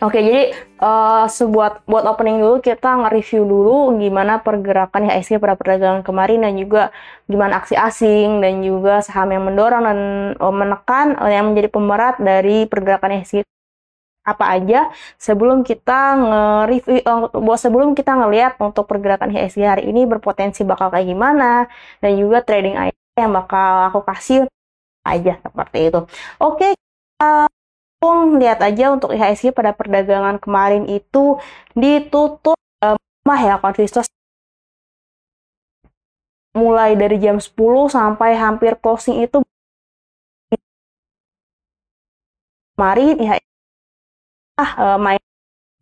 Oke, jadi uh, sebuat buat opening dulu kita nge-review dulu gimana pergerakan IHSG pada perdagangan kemarin dan juga gimana aksi asing dan juga saham yang mendorong dan uh, menekan uh, yang menjadi pemerat dari pergerakan IHSG apa aja sebelum kita nge-review uh, sebelum kita ngelihat untuk pergerakan IHSG hari ini berpotensi bakal kayak gimana dan juga trading yang bakal aku kasih aja seperti itu. Oke, uh, lihat aja untuk IHSG pada perdagangan kemarin itu ditutup eh, lemah ya konsisten mulai dari jam 10 sampai hampir closing itu kemarin IHSG ah, uh, main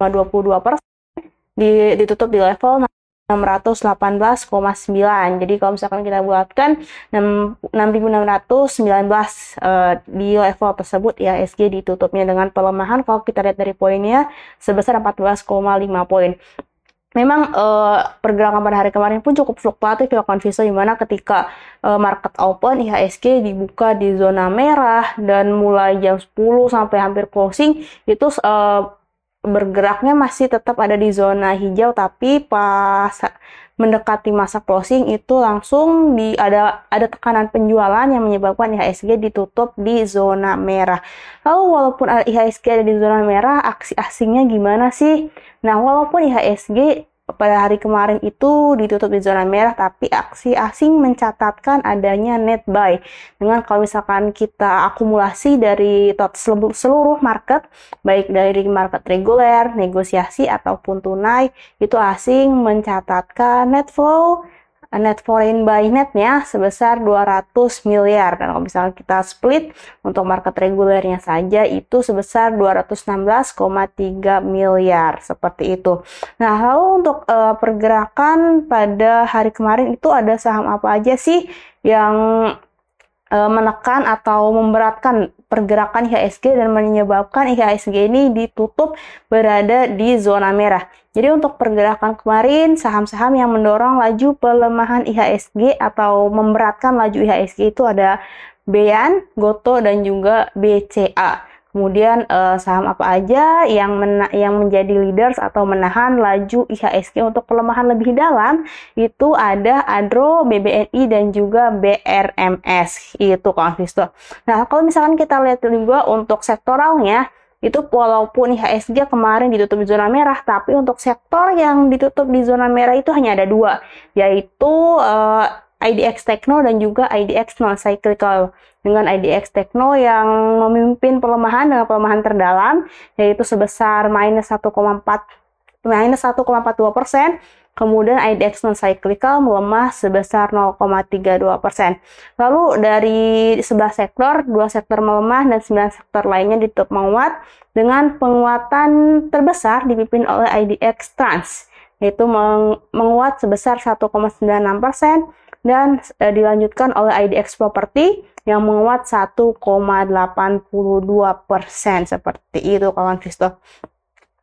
22 persen ditutup di level 618,9. Jadi kalau misalkan kita buatkan 6.619 uh, di level tersebut ya SG ditutupnya dengan pelemahan kalau kita lihat dari poinnya sebesar 14,5 poin. Memang uh, pergerakan pada hari kemarin pun cukup fluktuatif ya konviso di mana ketika uh, market open IHSG dibuka di zona merah dan mulai jam 10 sampai hampir closing itu uh, bergeraknya masih tetap ada di zona hijau tapi pas mendekati masa closing itu langsung di ada ada tekanan penjualan yang menyebabkan IHSG ditutup di zona merah. Lalu walaupun IHSG ada di zona merah, aksi asingnya gimana sih? Nah, walaupun IHSG pada hari kemarin itu ditutup di zona merah tapi aksi asing mencatatkan adanya net buy. Dengan kalau misalkan kita akumulasi dari seluruh market baik dari market reguler, negosiasi ataupun tunai itu asing mencatatkan net flow net foreign buy netnya sebesar 200 miliar dan kalau misalnya kita split untuk market regulernya saja itu sebesar 216,3 miliar seperti itu. Nah lalu untuk uh, pergerakan pada hari kemarin itu ada saham apa aja sih yang uh, menekan atau memberatkan pergerakan IHSG dan menyebabkan IHSG ini ditutup berada di zona merah. Jadi untuk pergerakan kemarin, saham-saham yang mendorong laju pelemahan IHSG atau memberatkan laju IHSG itu ada Bean, Goto, dan juga BCA. Kemudian eh, saham apa aja yang mena yang menjadi leaders atau menahan laju IHSG untuk pelemahan lebih dalam itu ada Adro, BBNI dan juga BRMS itu konsisten. Nah kalau misalkan kita lihat juga untuk sektoralnya itu walaupun IHSG kemarin ditutup di zona merah, tapi untuk sektor yang ditutup di zona merah itu hanya ada dua, yaitu uh, eh, IDX Techno dan juga IDX Non Cyclical. Dengan IDX Techno yang memimpin pelemahan dengan pelemahan terdalam, yaitu sebesar minus 1,4 minus 1,42 persen Kemudian IDX non-cyclical melemah sebesar 0,32%. Lalu dari 11 sektor, dua sektor melemah dan 9 sektor lainnya ditutup menguat dengan penguatan terbesar dipimpin oleh IDX Trans, yaitu menguat sebesar 1,96% dan e, dilanjutkan oleh IDX Property yang menguat 1,82% seperti itu kawan Kristo.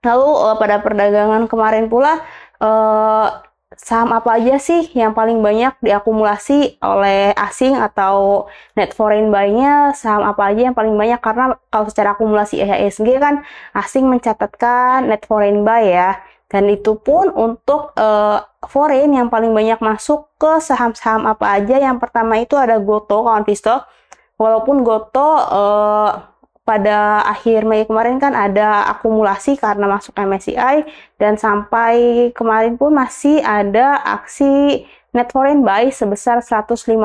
Lalu e, pada perdagangan kemarin pula uh, saham apa aja sih yang paling banyak diakumulasi oleh asing atau net foreign buy-nya? Saham apa aja yang paling banyak? Karena kalau secara akumulasi IHSG kan asing mencatatkan net foreign buy ya. Dan itu pun untuk uh, foreign yang paling banyak masuk ke saham-saham apa aja. Yang pertama itu ada Goto kawan Visto. Walaupun Goto uh, pada akhir Mei kemarin kan ada akumulasi karena masuk MSCI dan sampai kemarin pun masih ada aksi net foreign buy sebesar 150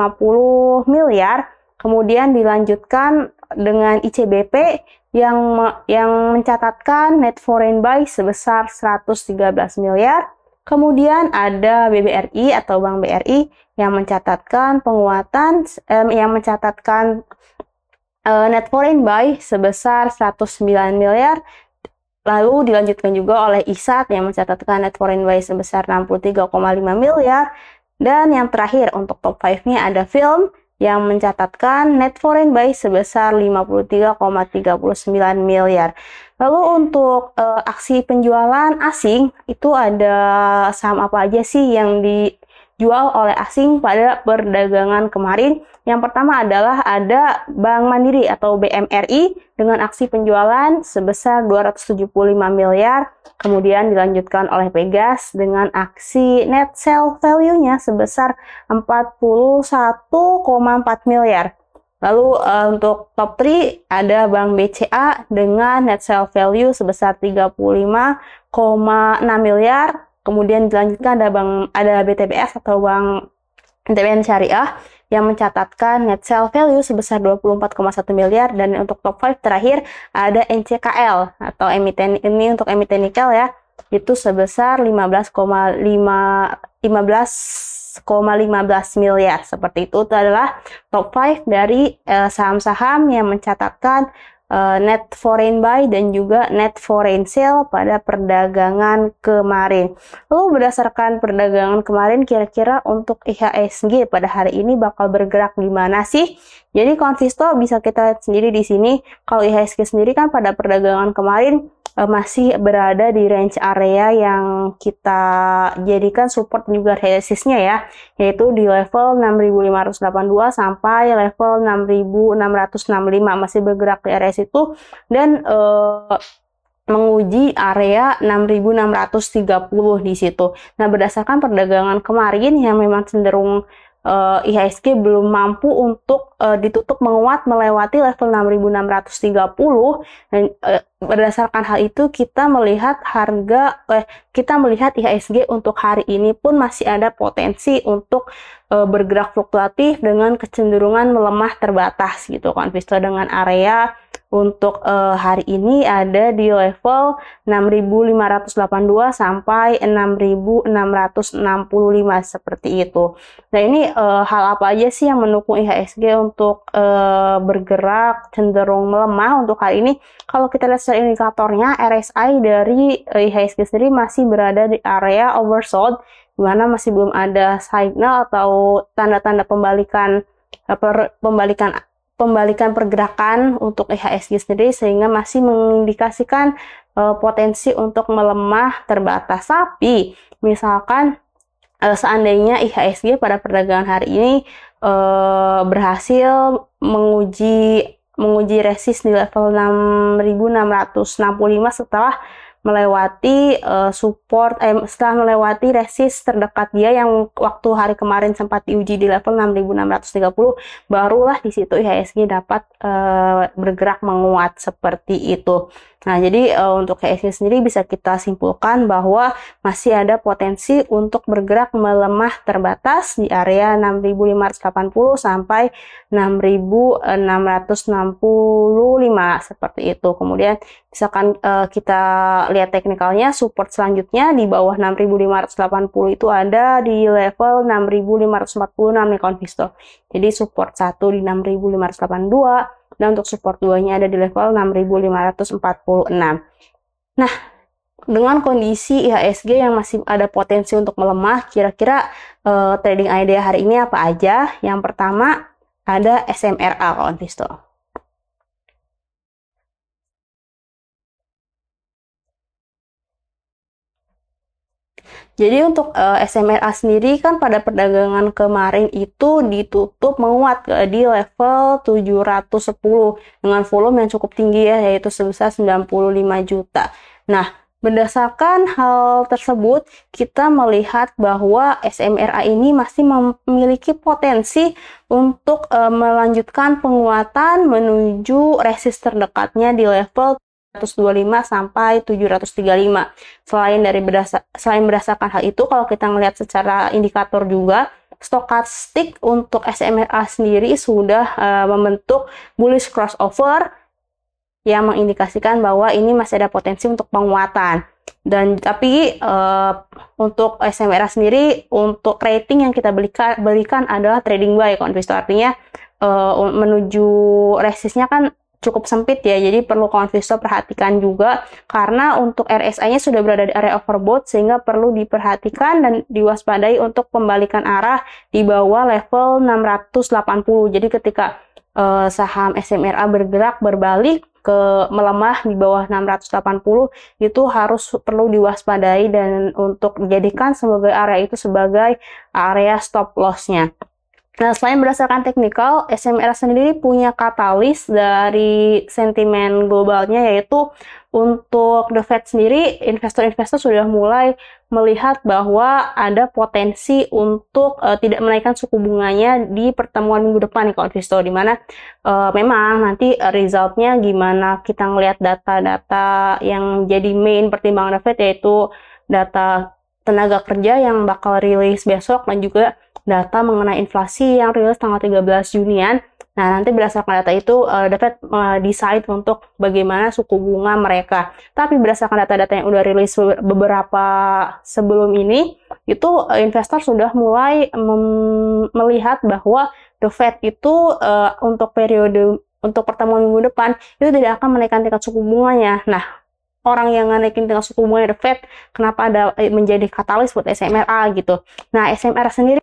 miliar. Kemudian dilanjutkan dengan ICBP yang yang mencatatkan net foreign buy sebesar 113 miliar. Kemudian ada BBRI atau Bank BRI yang mencatatkan penguatan eh, yang mencatatkan uh, net foreign buy sebesar 109 miliar. Lalu dilanjutkan juga oleh ISAT yang mencatatkan net foreign buy sebesar 63,5 miliar. Dan yang terakhir untuk top 5-nya ada film yang mencatatkan net foreign buy sebesar 53,39 miliar. Lalu untuk uh, aksi penjualan asing itu ada saham apa aja sih yang di dijual oleh asing pada perdagangan kemarin. Yang pertama adalah ada Bank Mandiri atau BMRI dengan aksi penjualan sebesar 275 miliar. Kemudian dilanjutkan oleh Pegas dengan aksi net sell value-nya sebesar 41,4 miliar. Lalu uh, untuk top 3 ada Bank BCA dengan net sale value sebesar 35,6 miliar. Kemudian dilanjutkan ada Bank ada BTBS atau Bank BTBN Syariah yang mencatatkan net sale value sebesar 24,1 miliar dan untuk top 5 terakhir ada NCKL atau emiten ini untuk emiten nikel ya itu sebesar 15,5 15 1,15 miliar. Seperti itu, itu adalah top 5 dari eh, saham-saham uh, yang mencatatkan net foreign buy dan juga net foreign sale pada perdagangan kemarin. Lalu berdasarkan perdagangan kemarin kira-kira untuk IHSG pada hari ini bakal bergerak di mana sih? Jadi konsisto bisa kita lihat sendiri di sini. Kalau IHSG sendiri kan pada perdagangan kemarin uh, masih berada di range area yang kita jadikan support juga resistnya ya, yaitu di level 6582 sampai level 6665 masih bergerak di area situ dan uh, menguji area 6630 di situ. Nah, berdasarkan perdagangan kemarin yang memang cenderung uh, eh, IHSG belum mampu untuk uh, ditutup menguat melewati level 6630 dan uh, berdasarkan hal itu kita melihat harga eh kita melihat IHSG untuk hari ini pun masih ada potensi untuk uh, bergerak fluktuatif dengan kecenderungan melemah terbatas gitu kan dengan area untuk uh, hari ini ada di level 6582 sampai 6665 seperti itu. Nah, ini uh, hal apa aja sih yang mendukung IHSG untuk uh, bergerak cenderung melemah untuk hari ini? Kalau kita lihat indikatornya RSI dari uh, IHSG sendiri masih berada di area oversold di mana masih belum ada signal atau tanda-tanda pembalikan per, pembalikan pembalikan pergerakan untuk IHSG sendiri sehingga masih mengindikasikan uh, potensi untuk melemah terbatas. Tapi misalkan uh, seandainya IHSG pada perdagangan hari ini uh, berhasil menguji menguji resist di level 6665 setelah melewati uh, support eh, setelah melewati resist terdekat dia yang waktu hari kemarin sempat diuji di level 6630 barulah di situ IHSG dapat uh, bergerak menguat seperti itu. Nah, jadi uh, untuk IHSG sendiri bisa kita simpulkan bahwa masih ada potensi untuk bergerak melemah terbatas di area 6580 sampai 6665 seperti itu. Kemudian misalkan uh, kita lihat teknikalnya support selanjutnya di bawah 6580 itu ada di level 6546 nih konvisto. Jadi support 1 di 6582 dan untuk support 2-nya ada di level 6546. Nah, dengan kondisi IHSG yang masih ada potensi untuk melemah, kira-kira uh, trading idea hari ini apa aja? Yang pertama ada SMRA kawan pistol. Jadi untuk uh, eh, SMRA sendiri kan pada perdagangan kemarin itu ditutup menguat ke di level 710 dengan volume yang cukup tinggi ya yaitu sebesar 95 juta. Nah, Berdasarkan hal tersebut, kita melihat bahwa SMRA ini masih memiliki potensi untuk e, melanjutkan penguatan menuju resist terdekatnya di level 725 sampai 735. Selain dari berdasar, selain berdasarkan hal itu, kalau kita melihat secara indikator juga, stokastik untuk SMRA sendiri sudah uh, membentuk bullish crossover yang mengindikasikan bahwa ini masih ada potensi untuk penguatan. Dan tapi uh, untuk SMRA sendiri untuk rating yang kita berikan, berikan adalah trading buy konvisto artinya uh, menuju resistnya kan cukup sempit ya, jadi perlu konvisto perhatikan juga karena untuk RSI-nya sudah berada di area overbought sehingga perlu diperhatikan dan diwaspadai untuk pembalikan arah di bawah level 680. Jadi ketika uh, saham SMRA bergerak berbalik ke melemah di bawah 680 itu harus perlu diwaspadai dan untuk dijadikan sebagai area itu sebagai area stop loss-nya. Nah, selain berdasarkan teknikal, SMR sendiri punya katalis dari sentimen globalnya yaitu untuk The Fed sendiri, investor-investor sudah mulai melihat bahwa ada potensi untuk uh, tidak menaikkan suku bunganya di pertemuan minggu depan nih kalau investor di mana uh, memang nanti resultnya gimana kita ngelihat data-data yang jadi main pertimbangan The Fed yaitu data tenaga kerja yang bakal rilis besok dan juga data mengenai inflasi yang rilis tanggal 13 Junian. Nah, nanti berdasarkan data itu, uh, The Fed uh, decide untuk bagaimana suku bunga mereka. Tapi berdasarkan data-data yang udah rilis beberapa sebelum ini, itu uh, investor sudah mulai melihat bahwa The Fed itu uh, untuk periode untuk pertemuan minggu depan itu tidak akan menaikkan tingkat suku bunganya. Nah, orang yang naikin tingkat suku bunga The Fed, kenapa ada menjadi katalis buat SMRA gitu. Nah, SMR sendiri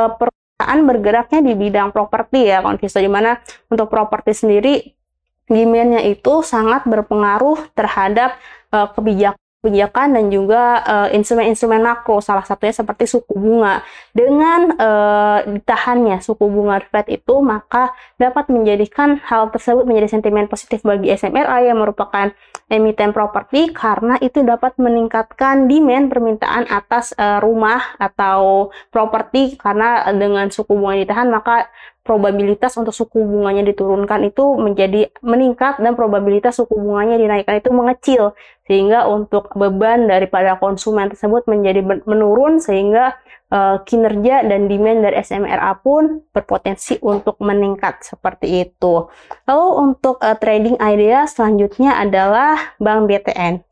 uh, perusahaan bergeraknya di bidang properti ya konvisto di mana untuk properti sendiri demandnya itu sangat berpengaruh terhadap uh, kebijakan kebijakan dan juga instrumen-instrumen uh, makro salah satunya seperti suku bunga. Dengan uh, ditahannya suku bunga Fed itu maka dapat menjadikan hal tersebut menjadi sentimen positif bagi SMRA yang merupakan emiten properti karena itu dapat meningkatkan demand permintaan atas uh, rumah atau properti. Karena dengan suku bunga ditahan maka probabilitas untuk suku bunganya diturunkan itu menjadi meningkat dan probabilitas suku bunganya dinaikkan itu mengecil sehingga untuk beban daripada konsumen tersebut menjadi menurun sehingga uh, kinerja dan demand dari SMRA pun berpotensi untuk meningkat seperti itu. Lalu untuk uh, trading idea selanjutnya adalah Bank BTN.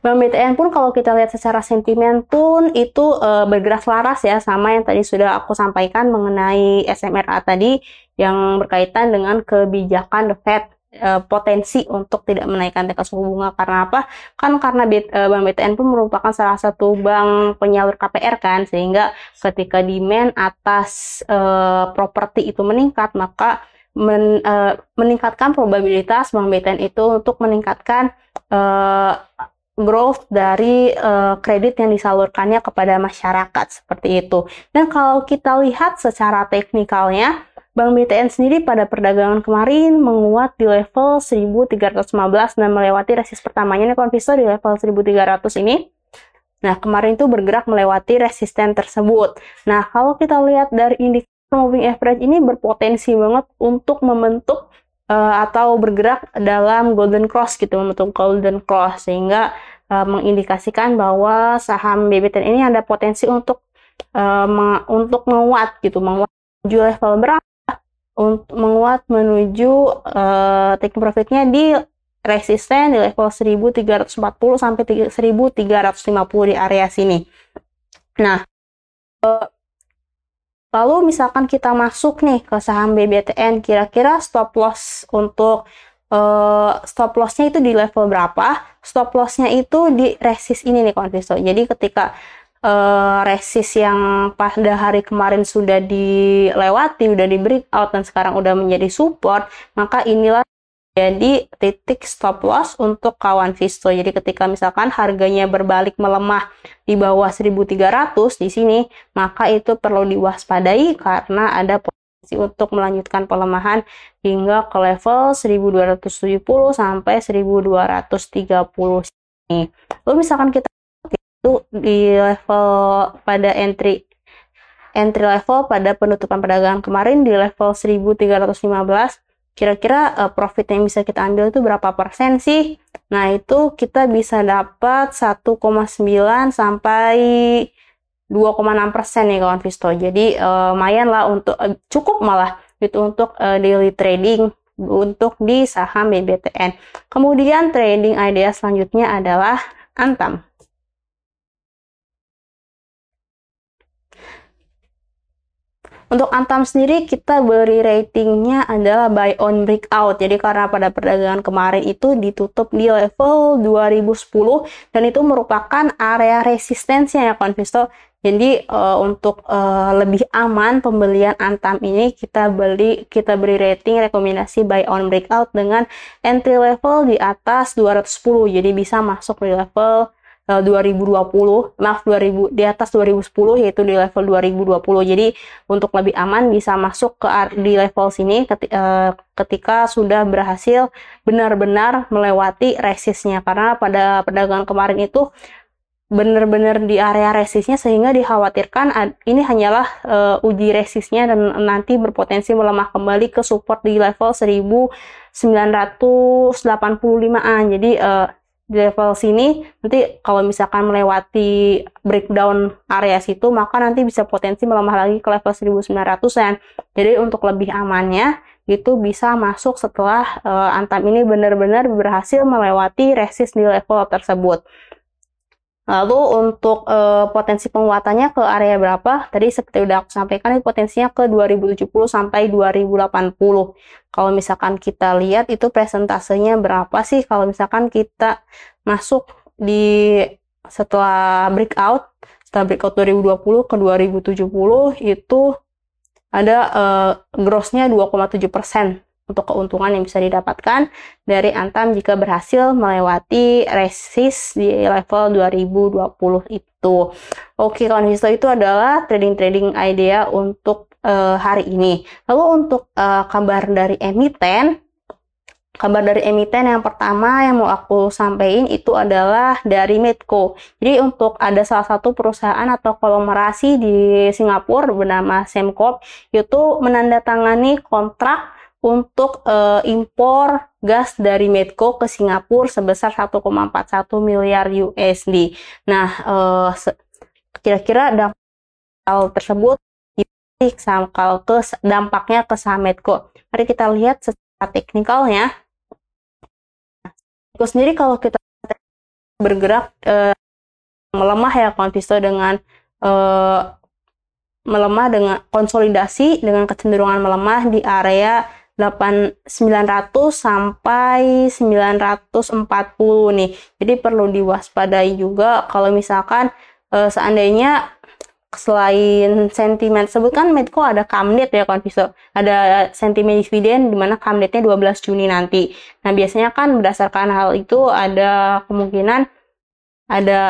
Bank BTN pun kalau kita lihat secara sentimen pun itu e, bergerak selaras ya sama yang tadi sudah aku sampaikan mengenai SMRA tadi yang berkaitan dengan kebijakan The Fed e, potensi untuk tidak menaikkan tingkat suku bunga karena apa? Kan karena B, e, Bank BTN pun merupakan salah satu bank penyalur KPR kan sehingga ketika demand atas e, properti itu meningkat maka men, e, meningkatkan probabilitas Bank BTN itu untuk meningkatkan e, growth dari uh, kredit yang disalurkannya kepada masyarakat seperti itu. Dan kalau kita lihat secara teknikalnya, Bank BTN sendiri pada perdagangan kemarin menguat di level 1315 dan melewati resist pertamanya konvisor di level 1300 ini. Nah, kemarin itu bergerak melewati resisten tersebut. Nah, kalau kita lihat dari indikator moving average ini berpotensi banget untuk membentuk uh, atau bergerak dalam golden cross gitu membentuk golden cross sehingga uh, mengindikasikan bahwa saham BBTN ini ada potensi untuk uh, untuk menguat gitu menguat menuju level berapa untuk menguat menuju uh, take profitnya di resisten di level 1340 sampai 1350 di area sini. Nah, Lalu misalkan kita masuk nih ke saham BBTN, kira-kira stop loss untuk uh, stop lossnya itu di level berapa? Stop lossnya itu di resist ini nih konvisto. Jadi ketika uh, resist yang pada hari kemarin sudah dilewati, sudah di breakout dan sekarang udah menjadi support, maka inilah jadi titik stop loss untuk kawan Visto. Jadi ketika misalkan harganya berbalik melemah di bawah 1300 di sini, maka itu perlu diwaspadai karena ada potensi untuk melanjutkan pelemahan hingga ke level 1270 sampai 1230 ini. Lalu misalkan kita itu di level pada entry entry level pada penutupan perdagangan kemarin di level 1315 kira-kira uh, profit yang bisa kita ambil itu berapa persen sih? Nah, itu kita bisa dapat 1,9 sampai 2,6 persen nih kawan Visto. Jadi uh, lumayan lah untuk uh, cukup malah itu untuk uh, daily trading untuk di saham BBTN. Kemudian trading idea selanjutnya adalah Antam. Untuk Antam sendiri kita beri ratingnya adalah buy on breakout. Jadi karena pada perdagangan kemarin itu ditutup di level 2010 dan itu merupakan area resistensinya ya konvisto. Jadi uh, untuk uh, lebih aman pembelian Antam ini kita beli kita beri rating rekomendasi buy on breakout dengan entry level di atas 210. Jadi bisa masuk di level 2020 eh, maaf 2000 di atas 2010 yaitu di level 2020 jadi untuk lebih aman bisa masuk ke di level sini eh, ketika sudah berhasil benar-benar melewati resistnya karena pada perdagangan kemarin itu benar-benar di area resistnya sehingga dikhawatirkan ini hanyalah uh, uji resistnya dan nanti berpotensi melemah kembali ke support di level 1985an jadi uh, di level sini nanti kalau misalkan melewati breakdown area situ maka nanti bisa potensi melemah lagi ke level 1900-an. Jadi untuk lebih amannya itu bisa masuk setelah uh, Antam ini benar-benar berhasil melewati resist di level tersebut. Lalu untuk uh, potensi penguatannya ke area berapa? Tadi seperti udah aku sampaikan ini potensinya ke 2070 sampai 2080. Kalau misalkan kita lihat itu presentasenya berapa sih kalau misalkan kita masuk di setelah breakout, setelah breakout 2020 ke 2070 itu ada uh, grossnya 2,7 persen untuk keuntungan yang bisa didapatkan dari Antam jika berhasil melewati resist di level 2020 itu. Oke, kawan Histo itu adalah trading-trading idea untuk uh, hari ini. Lalu untuk uh, kabar dari emiten, kabar dari emiten yang pertama yang mau aku sampaikan itu adalah dari Medco. Jadi untuk ada salah satu perusahaan atau konglomerasi di Singapura bernama Semcorp itu menandatangani kontrak untuk uh, impor gas dari Medco ke Singapura sebesar 1,41 miliar USD. Nah, uh, kira-kira dampak hal tersebut kalau ke dampaknya ke saham Medco. Mari kita lihat secara teknikalnya. Medco sendiri kalau kita bergerak uh, melemah ya konvisto dengan melemah dengan konsolidasi dengan kecenderungan melemah di area 8 900 sampai 940 nih. Jadi perlu diwaspadai juga kalau misalkan e, seandainya selain sentimen tersebut kan Medco ada kamnet ya konviso ada sentimen dividen di mana kamnetnya 12 Juni nanti nah biasanya kan berdasarkan hal itu ada kemungkinan ada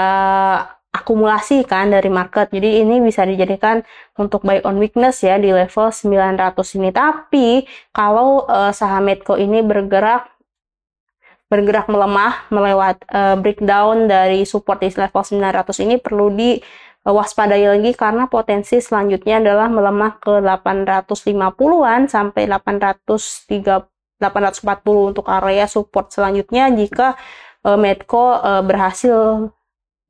akumulasi kan dari market. Jadi ini bisa dijadikan untuk buy on weakness ya di level 900 ini. Tapi kalau uh, saham Medco ini bergerak bergerak melemah melewat uh, breakdown dari support di level 900 ini perlu di waspadai lagi karena potensi selanjutnya adalah melemah ke 850-an sampai 830 840 untuk area support selanjutnya jika uh, Medco berhasil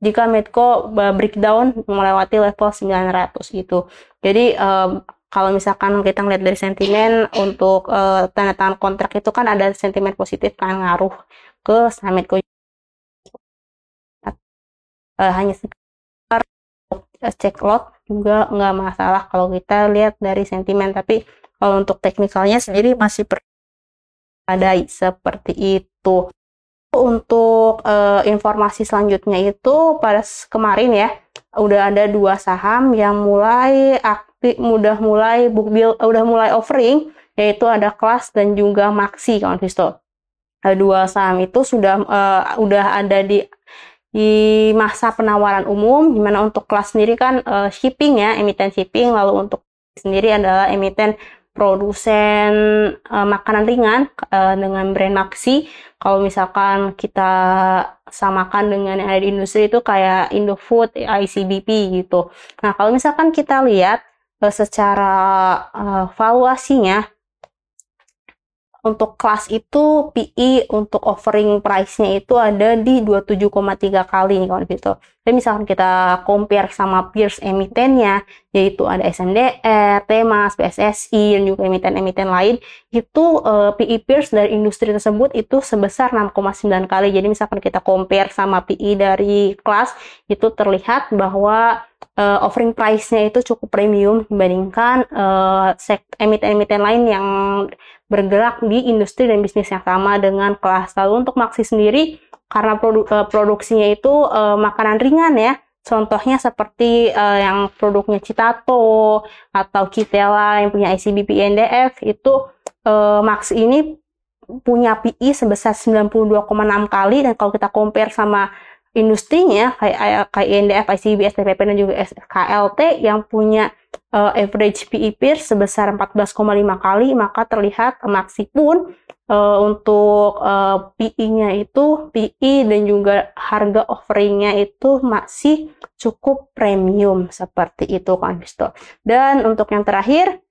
jika Medco breakdown melewati level 900 gitu. Jadi um, kalau misalkan kita ngeliat dari sentimen untuk uh, tanda tangan kontrak itu kan ada sentimen positif kan ngaruh ke saham Medco. Uh, hanya sekitar cek lot juga nggak masalah kalau kita lihat dari sentimen tapi kalau untuk teknikalnya sendiri masih ada seperti itu untuk uh, informasi selanjutnya itu pada kemarin ya udah ada dua saham yang mulai aktif mudah mulai book build udah mulai offering yaitu ada kelas dan juga Maxi kawan Visto. Dua saham itu sudah uh, udah ada di di masa penawaran umum di mana untuk kelas sendiri kan uh, shipping ya emiten shipping lalu untuk sendiri adalah emiten produsen uh, makanan ringan uh, dengan brand Maxi. Kalau misalkan kita samakan dengan yang ada di industri itu kayak Indofood, ICBP gitu. Nah, kalau misalkan kita lihat uh, secara uh, valuasinya untuk kelas itu PI untuk offering price-nya itu ada di 27,3 kali nih kawan gitu. Dan misalkan kita compare sama peers emitennya, yaitu ada SMDR, Temas, PSSI, dan juga emiten-emiten lain, itu uh, PE peers dari industri tersebut itu sebesar 6,9 kali. Jadi misalkan kita compare sama PE dari kelas, itu terlihat bahwa uh, offering price-nya itu cukup premium dibandingkan uh, emiten-emiten lain yang bergerak di industri dan bisnis yang sama dengan kelas. Lalu untuk Maxi sendiri, karena produ uh, produksinya itu uh, makanan ringan ya, contohnya seperti uh, yang produknya Citato atau Kitela yang punya ICBP NDF itu uh, Maxi ini punya PI sebesar 92,6 kali dan kalau kita compare sama industrinya kayak kayak INDF, ICB, STPP dan juga SKLT yang punya uh, average PE peer sebesar 14,5 kali maka terlihat Maxi pun uh, untuk uh, PE-nya itu PE dan juga harga offeringnya itu masih cukup premium seperti itu kan Dan untuk yang terakhir Eh,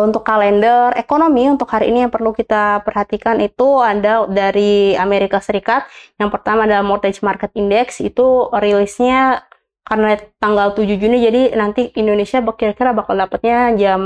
untuk kalender ekonomi untuk hari ini yang perlu kita perhatikan itu ada dari Amerika Serikat. Yang pertama adalah Mortgage Market Index itu rilisnya karena tanggal 7 Juni jadi nanti Indonesia kira-kira bakal dapatnya jam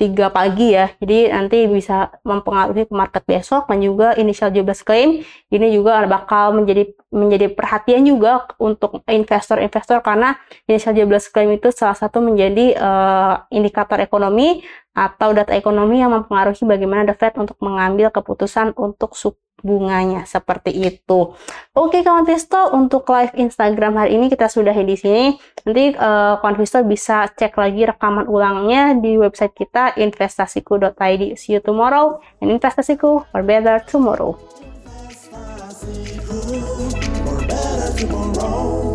3 pagi ya. Jadi nanti bisa mempengaruhi ke market besok dan juga initial jobless claim ini juga bakal menjadi menjadi perhatian juga untuk investor-investor karena initial jobless claim itu salah satu menjadi uh, indikator ekonomi atau data ekonomi yang mempengaruhi bagaimana The Fed untuk mengambil keputusan untuk suku bunganya seperti itu. Oke kawan Visto, untuk live Instagram hari ini kita sudah di sini. Nanti uh, kawan Visto bisa cek lagi rekaman ulangnya di website kita investasiku.id. See you tomorrow and investasiku for better tomorrow. For better tomorrow.